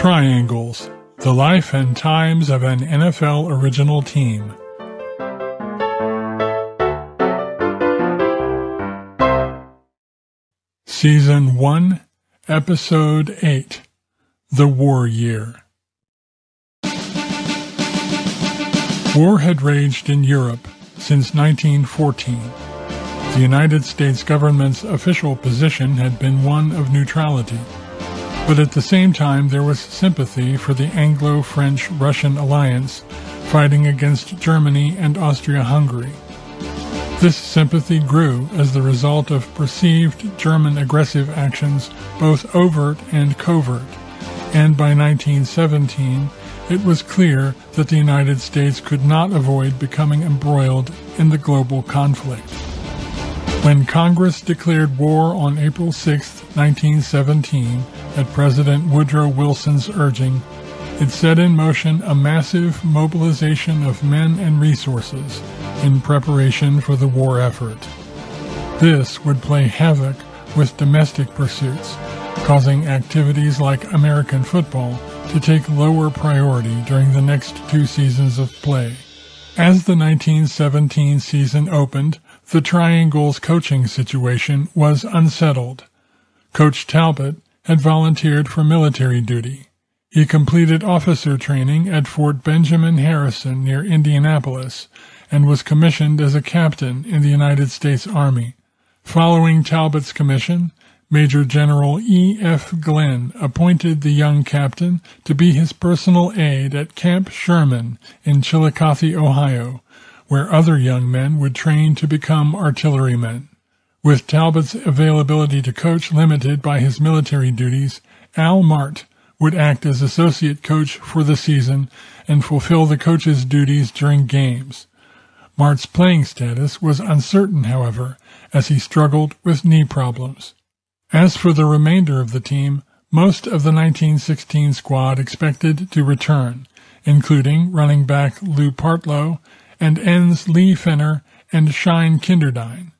Triangles The Life and Times of an NFL Original Team. Season 1, Episode 8 The War Year. War had raged in Europe since 1914. The United States government's official position had been one of neutrality, but at the same time there was sympathy for the Anglo-French-Russian alliance fighting against Germany and Austria-Hungary. This sympathy grew as the result of perceived German aggressive actions, both overt and covert, and by 1917 it was clear that the United States could not avoid becoming embroiled in the global conflict. When Congress declared war on April 6, 1917, at President Woodrow Wilson's urging, it set in motion a massive mobilization of men and resources in preparation for the war effort. This would play havoc with domestic pursuits, causing activities like American football to take lower priority during the next two seasons of play. As the 1917 season opened, the Triangle's coaching situation was unsettled. Coach Talbott had volunteered for military duty. He completed officer training at Fort Benjamin Harrison near Indianapolis and was commissioned as a captain in the United States Army. Following Talbott's commission, Major General E. F. Glenn appointed the young captain to be his personal aide at Camp Sherman in Chillicothe, Ohio, where other young men would train to become artillerymen. With Talbott's availability to coach limited by his military duties, Al Mahrt would act as associate coach for the season and fulfill the coach's duties during games. Mahrt's playing status was uncertain, however, as he struggled with knee problems. As for the remainder of the team, most of the 1916 squad expected to return, including running back Lou Partlow and ends Lee Fenner and Shine Kinderdine.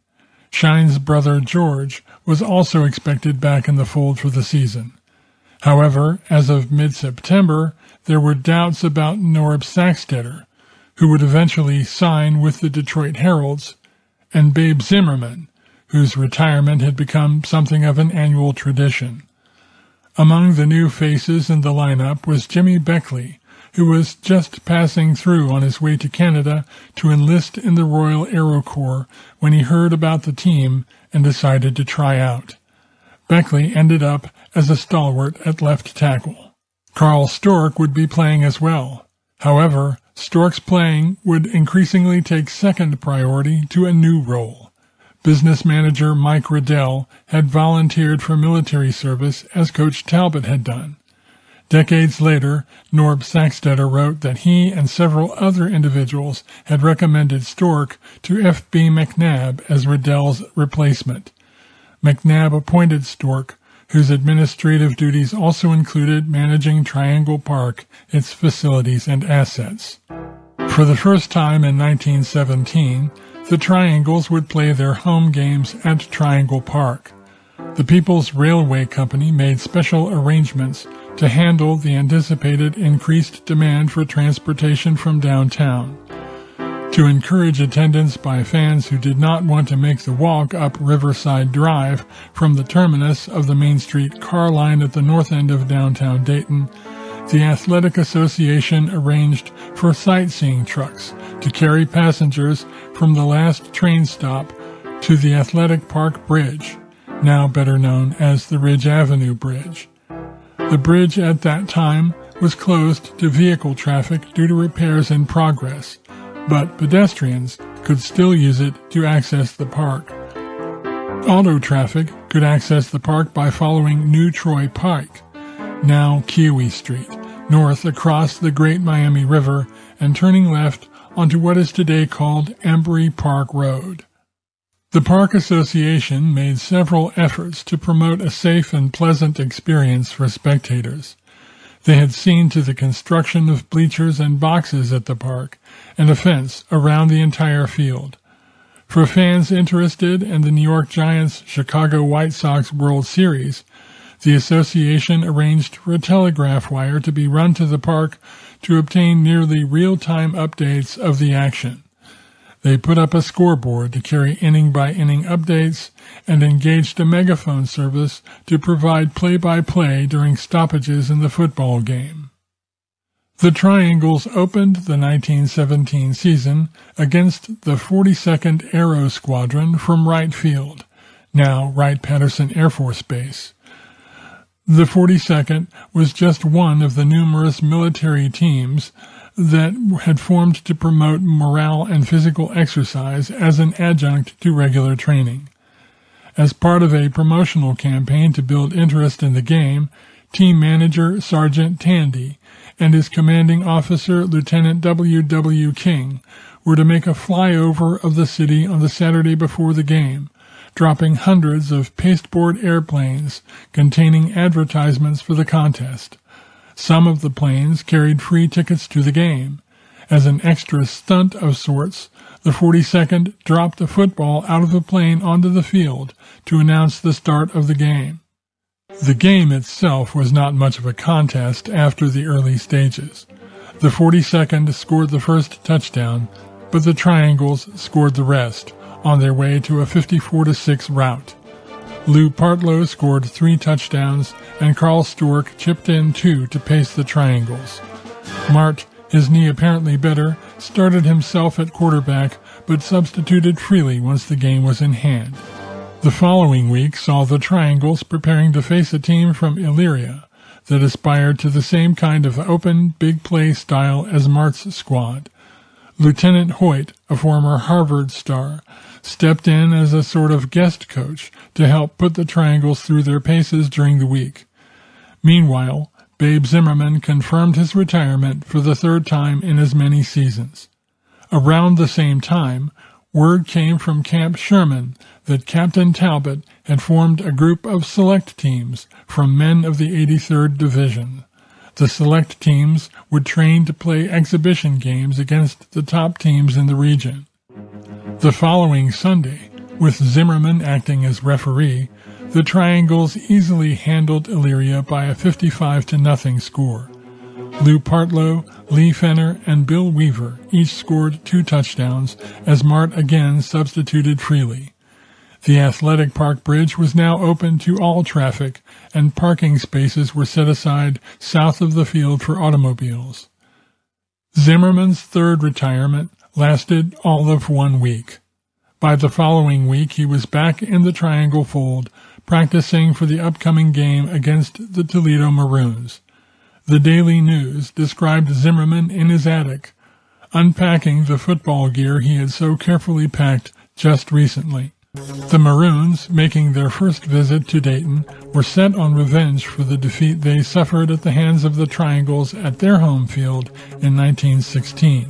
Shine's brother George was also expected back in the fold for the season. However, as of mid-September, there were doubts about Norb Sacksteder, who would eventually sign with the Detroit Heralds, and Babe Zimmerman, whose retirement had become something of an annual tradition. Among the new faces in the lineup was Jimmy Beckley, who was just passing through on his way to Canada to enlist in the Royal Aero Corps when he heard about the team and decided to try out. Beckley ended up as a stalwart at left tackle. Carl Storck would be playing as well. However, Storck's playing would increasingly take second priority to a new role. Business manager Mike Redelle had volunteered for military service as Coach Talbott had done. Decades later, Norb Sacksteder wrote that he and several other individuals had recommended Storck to F.B. McNabb as Redelle's replacement. McNabb appointed Storck, whose administrative duties also included managing Triangle Park, its facilities and assets. For the first time in 1917, the Triangles would play their home games at Triangle Park. The People's Railway Company made special arrangements to handle the anticipated increased demand for transportation from downtown. To encourage attendance by fans who did not want to make the walk up Riverside Drive from the terminus of the Main Street car line at the north end of downtown Dayton, the Athletic Association arranged for sightseeing trucks to carry passengers from the last train stop to the Athletic Park Bridge, now better known as the Ridge Avenue Bridge. The bridge at that time was closed to vehicle traffic due to repairs in progress, but pedestrians could still use it to access the park. Auto traffic could access the park by following New Troy Pike, now Keowee Street, north across the Great Miami River and turning left onto what is today called Embury Park Road. The Park Association made several efforts to promote a safe and pleasant experience for spectators. They had seen to the construction of bleachers and boxes at the park and a fence around the entire field. For fans interested in the New York Giants Chicago White Sox World Series, The association arranged for a telegraph wire to be run to the park to obtain nearly real-time updates of the action. They put up a scoreboard to carry inning by inning updates and engaged a megaphone service to provide play by play during stoppages in the football game. The Triangles opened the 1917 season against the 42nd Aero Squadron from Wright Field, now Wright-Patterson Air Force Base. The 42nd was just one of the numerous military teams that had formed to promote morale and physical exercise as an adjunct to regular training. As part of a promotional campaign to build interest in the game, team manager Sergeant Tandy and his commanding officer, Lieutenant W. W. King, were to make a flyover of the city on the Saturday before the game, dropping hundreds of pasteboard airplanes containing advertisements for the contest. Some of the planes carried free tickets to the game. As an extra stunt of sorts, the 42nd dropped a football out of the plane onto the field to announce the start of the game. The game itself was not much of a contest after the early stages. The 42nd scored the first touchdown, but the Triangles scored the rest on their way to a 54-6 rout. Lou Partlow scored three touchdowns, and Carl Storck chipped in two to pace the Triangles. Mahrt, his knee apparently better, started himself at quarterback, but substituted freely once the game was in hand. The following week saw the Triangles preparing to face a team from Elyria that aspired to the same kind of open, big play style as Mahrt's squad. Lieutenant Hoyt, a former Harvard star, stepped in as a sort of guest coach to help put the Triangles through their paces during the week. Meanwhile, Babe Zimmerman confirmed his retirement for the third time in as many seasons. Around the same time, word came from Camp Sherman that Captain Talbott had formed a group of select teams from men of the 83rd Division. The select teams would train to play exhibition games against the top teams in the region. The following Sunday, with Zimmerman acting as referee, the Triangles easily handled Elyria by a 55 to nothing score. Lou Partlow, Lee Fenner, and Bill Weaver each scored two touchdowns as Mahrt again substituted freely. The athletic park bridge was now open to all traffic, and parking spaces were set aside south of the field for automobiles. Zimmerman's third retirement lasted all of one week. By the following week, he was back in the triangle fold, practicing for the upcoming game against the Toledo Maroons. The Daily News described Zimmerman in his attic, unpacking the football gear he had so carefully packed just recently. The Maroons, making their first visit to Dayton, were set on revenge for the defeat they suffered at the hands of the Triangles at their home field in 1916.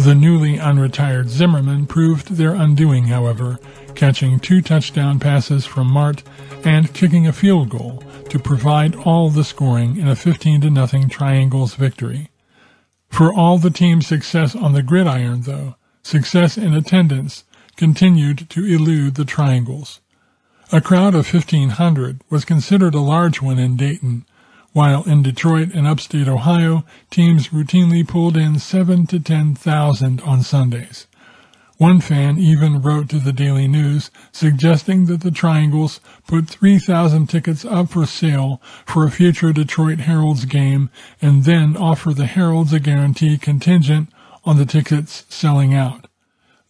The newly unretired Zimmerman proved their undoing, however, catching two touchdown passes from Mahrt and kicking a field goal to provide all the scoring in a 15 to nothing Triangles victory. For all the team's success on the gridiron, though, success in attendance continued to elude the Triangles. A crowd of 1,500 was considered a large one in Dayton, while in Detroit and upstate Ohio, teams routinely pulled in 7 to 10,000 on Sundays. One fan even wrote to the Daily News suggesting that the Triangles put 3,000 tickets up for sale for a future Detroit Herald's game and then offer the Heralds a guarantee contingent on the tickets selling out.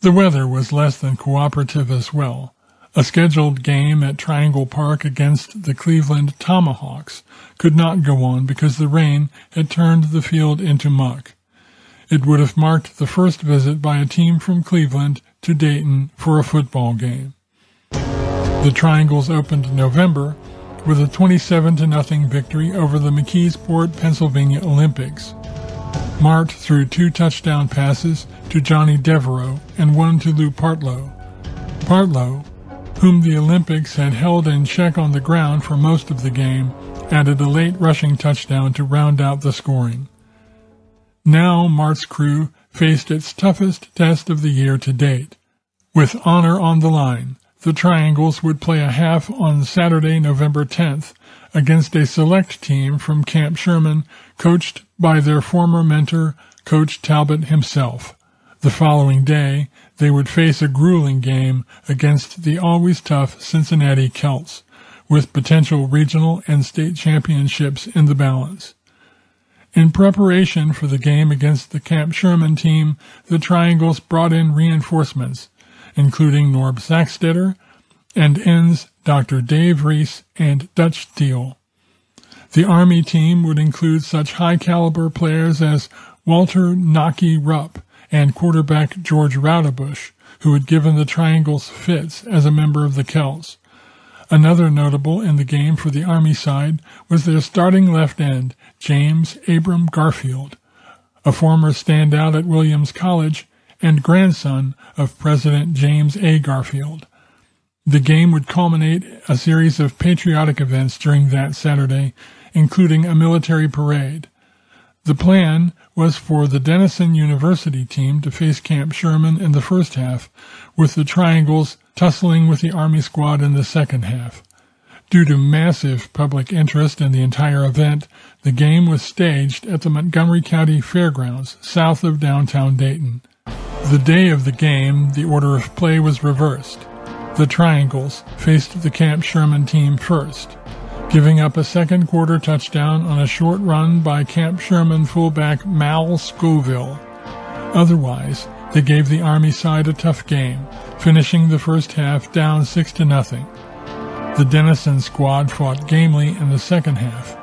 The weather was less than cooperative as well. A scheduled game at Triangle Park against the Cleveland Tomahawks could not go on because the rain had turned the field into muck. It would have marked the first visit by a team from Cleveland to Dayton for a football game. The Triangles opened November with a 27 to nothing victory over the McKeesport, Pennsylvania Olympics. Mahrt threw two touchdown passes to Johnny Devereaux and one to Lou Partlow. Partlow, whom the Olympics had held in check on the ground for most of the game, added a late rushing touchdown to round out the scoring. Now Mahrt's crew faced its toughest test of the year to date. With honor on the line, the Triangles would play a half on Saturday, November 10th against a select team from Camp Sherman coached by their former mentor, Coach Talbott himself. The following day, they would face a grueling game against the always tough Cincinnati Celts, with potential regional and state championships in the balance. In preparation for the game against the Camp Sherman team, the Triangles brought in reinforcements, including Norb Sacksteder and ends Dr. Dave Reese and Dutch Thiel. The Army team would include such high caliber players as Walter Knocky Rupp and quarterback George Roudebush, who had given the Triangles fits as a member of the Celts. Another notable in the game for the Army side was their starting left end, James Abram Garfield, a former standout at Williams College and grandson of President James A. Garfield. The game would culminate a series of patriotic events during that Saturday, including a military parade. The plan was for the Denison University team to face Camp Sherman in the first half, with the Triangles tussling with the Army squad in the second half. Due to massive public interest in the entire event, the game was staged at the Montgomery County Fairgrounds, south of downtown Dayton. The day of the game, the order of play was reversed. The Triangles faced the Camp Sherman team first giving up a second quarter touchdown on a short run by Camp Sherman fullback Mal Scoville. Otherwise, they gave the Army side a tough game, finishing the first half down 6 to nothing. The Denison squad fought gamely in the second half,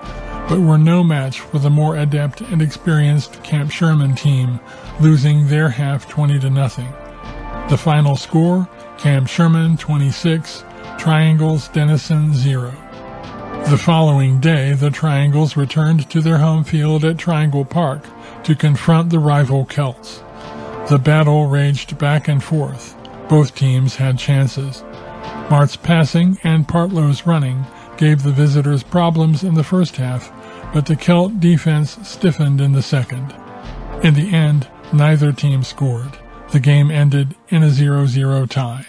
but were no match for the more adept and experienced Camp Sherman team, losing their half 20 to nothing. The final score, Camp Sherman 26, Triangles Denison 0. The following day, the Triangles returned to their home field at Triangle Park to confront the rival Celts. The battle raged back and forth. Both teams had chances. Mahrt's passing and Partlow's running gave the visitors problems in the first half, but the Celt defense stiffened in the second. In the end, neither team scored. The game ended in a 0-0 tie.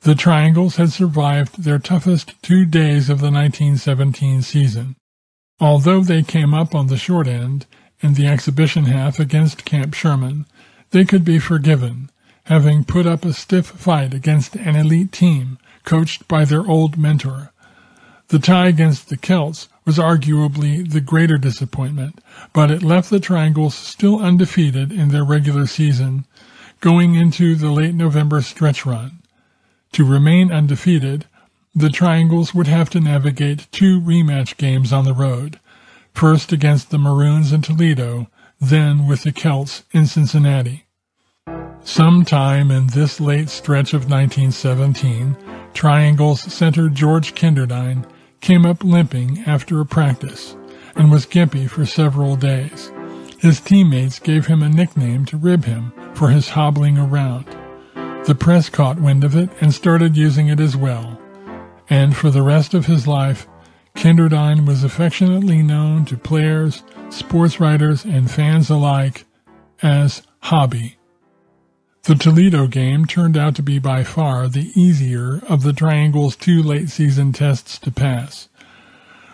The Triangles had survived their toughest two days of the 1917 season. Although they came up on the short end in the exhibition half against Camp Sherman, they could be forgiven, having put up a stiff fight against an elite team coached by their old mentor. The tie against the Celts was arguably the greater disappointment, but it left the Triangles still undefeated in their regular season, going into the late November stretch run. To remain undefeated, the Triangles would have to navigate two rematch games on the road, first against the Maroons in Toledo, then with the Celts in Cincinnati. Sometime in this late stretch of 1917, Triangles center George Kinderdine came up limping after a practice and was gimpy for several days. His teammates gave him a nickname to rib him for his hobbling around. The press caught wind of it and started using it as well. And for the rest of his life, Kinderdine was affectionately known to players, sports writers, and fans alike as Hobby. The Toledo game turned out to be by far the easier of the Triangle's two late season tests to pass.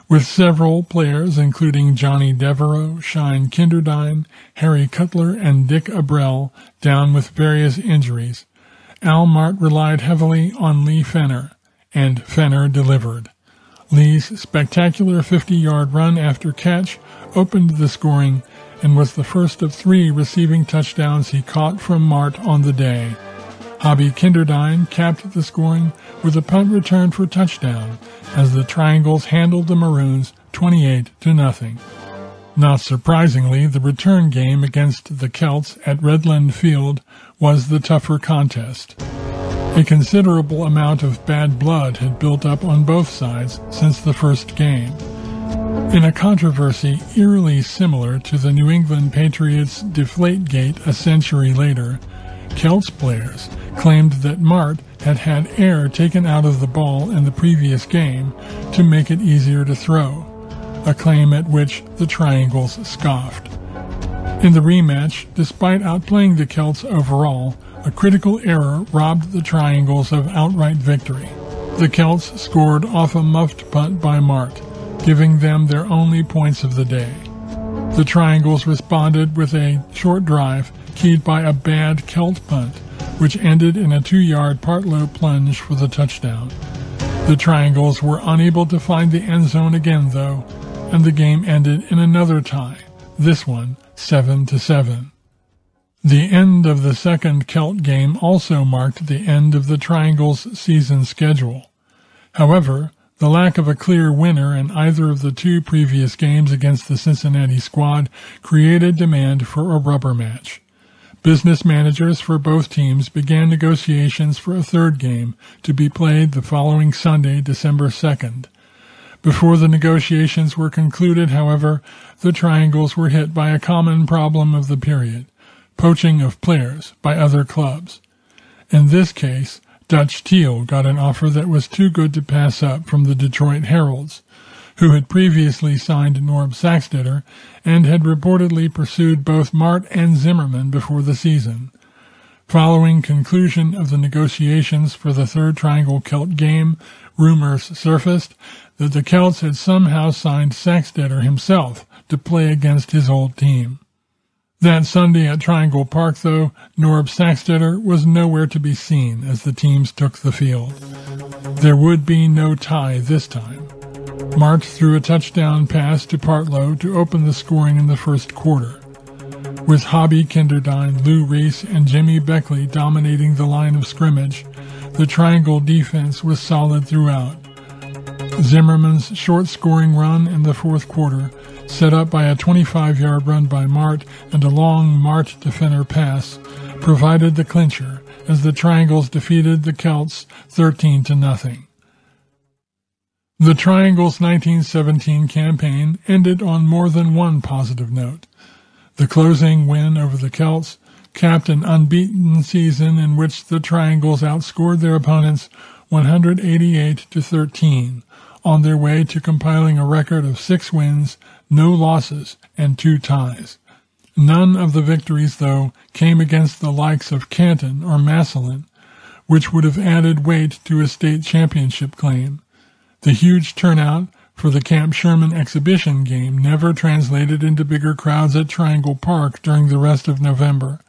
With several players, including Johnny Devereaux, Shine Kinderdine, Harry Cutler, and Dick Abrell, down with various injuries, Al Mahrt relied heavily on Lee Fenner, and Fenner delivered. Lee's spectacular 50-yard run after catch opened the scoring and was the first of three receiving touchdowns he caught from Mahrt on the day. Hobby Kinderdine capped the scoring with a punt return for touchdown as the Triangles handled the Maroons 28 to nothing. Not surprisingly, the return game against the Celts at Redland Field was the tougher contest. A considerable amount of bad blood had built up on both sides since the first game. In a controversy eerily similar to the New England Patriots Deflategate a century later, Celts players claimed that Mahrt had had air taken out of the ball in the previous game to make it easier to throw, a claim at which the Triangles scoffed. In the rematch, despite outplaying the Celts overall, a critical error robbed the Triangles of outright victory. The Celts scored off a muffed punt by Mahrt, giving them their only points of the day. The Triangles responded with a short drive keyed by a bad Celt punt, which ended in a two-yard Partlow plunge for the touchdown. The Triangles were unable to find the end zone again, though, and the game ended in another tie, this one 7 to 7. The end of the second Celt game also marked the end of the Triangles' season schedule. However, the lack of a clear winner in either of the two previous games against the Cincinnati squad created demand for a rubber match. Business managers for both teams began negotiations for a third game to be played the following Sunday, December 2nd. Before the negotiations were concluded, however, the Triangles were hit by a common problem of the period poaching of players by other clubs. In this case, Dutch Thiel got an offer that was too good to pass up from the Detroit Heralds, who had previously signed Norb Sacksteder and had reportedly pursued both Mahrt and Zimmerman before the season. Following conclusion of the negotiations for the third Triangle Celt game, rumors surfaced that the Celts had somehow signed Sacksteder himself to play against his old team. That Sunday at Triangle Park, though, Norb Sacksteder was nowhere to be seen as the teams took the field. There would be no tie this time. Mahrt threw a touchdown pass to Partlow to open the scoring in the first quarter. With Hobby Kinderdine, Lou Reese, and Jimmy Beckley dominating the line of scrimmage, the Triangle defense was solid throughout. Zimmerman's short scoring run in the fourth quarter set up by a 25-yard run by Mahrt and a long Mahrt defender pass, provided the clincher as the Triangles defeated the Celts 13 to nothing. The Triangles' 1917 campaign ended on more than one positive note. The closing win over the Celts capped an unbeaten season in which the Triangles outscored their opponents 188 to 13 on their way to compiling a record of six wins no losses, and two ties. None of the victories, though, came against the likes of Canton or Massillon, which would have added weight to a state championship claim. The huge turnout for the Camp Sherman exhibition game never translated into bigger crowds at Triangle Park during the rest of November.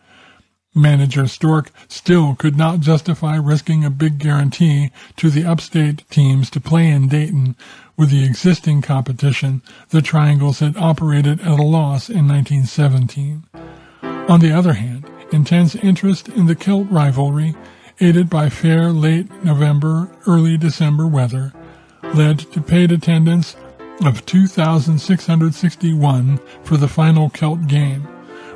Manager Storck still could not justify risking a big guarantee to the upstate teams to play in Dayton with the existing competition the Triangles had operated at a loss in 1917. On the other hand, intense interest in the Celt rivalry, aided by fair late November, early December weather, led to paid attendance of 2,661 for the final Celt game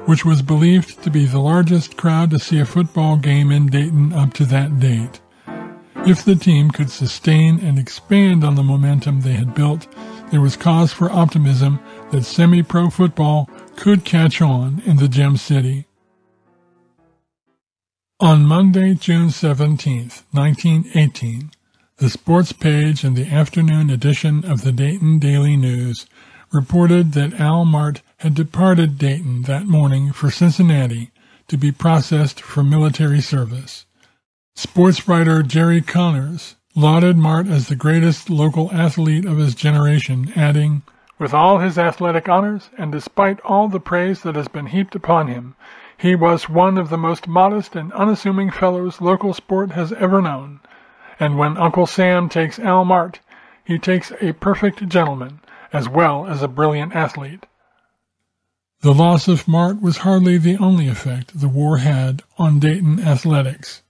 which was believed to be the largest crowd to see a football game in Dayton up to that date. If the team could sustain and expand on the momentum they had built, there was cause for optimism that semi-pro football could catch on in the Gem City. On Monday, June 17, 1918, the sports page in the afternoon edition of the Dayton Daily News reported that Al Mahrt had departed Dayton that morning for Cincinnati to be processed for military service. Sports writer Jerry Connors lauded Mahrt as the greatest local athlete of his generation, adding, With all his athletic honors, and despite all the praise that has been heaped upon him, he was one of the most modest and unassuming fellows local sport has ever known. And when Uncle Sam takes Al Mahrt, he takes a perfect gentleman as well as a brilliant athlete. The loss of Mahrt was hardly the only effect the war had on Dayton athletics.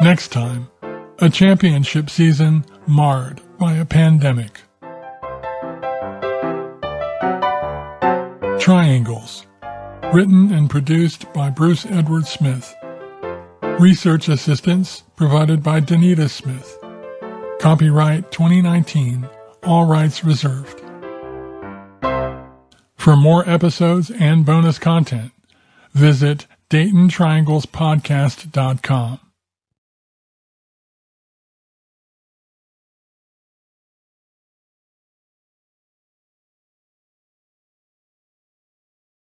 Next time, a championship season marred by a pandemic. Triangles, written and produced by Bruce Edward Smith. Research assistance provided by Danita Smith. Copyright 2019 all rights reserved. For more episodes and bonus content, visit DaytonTrianglesPodcast.com.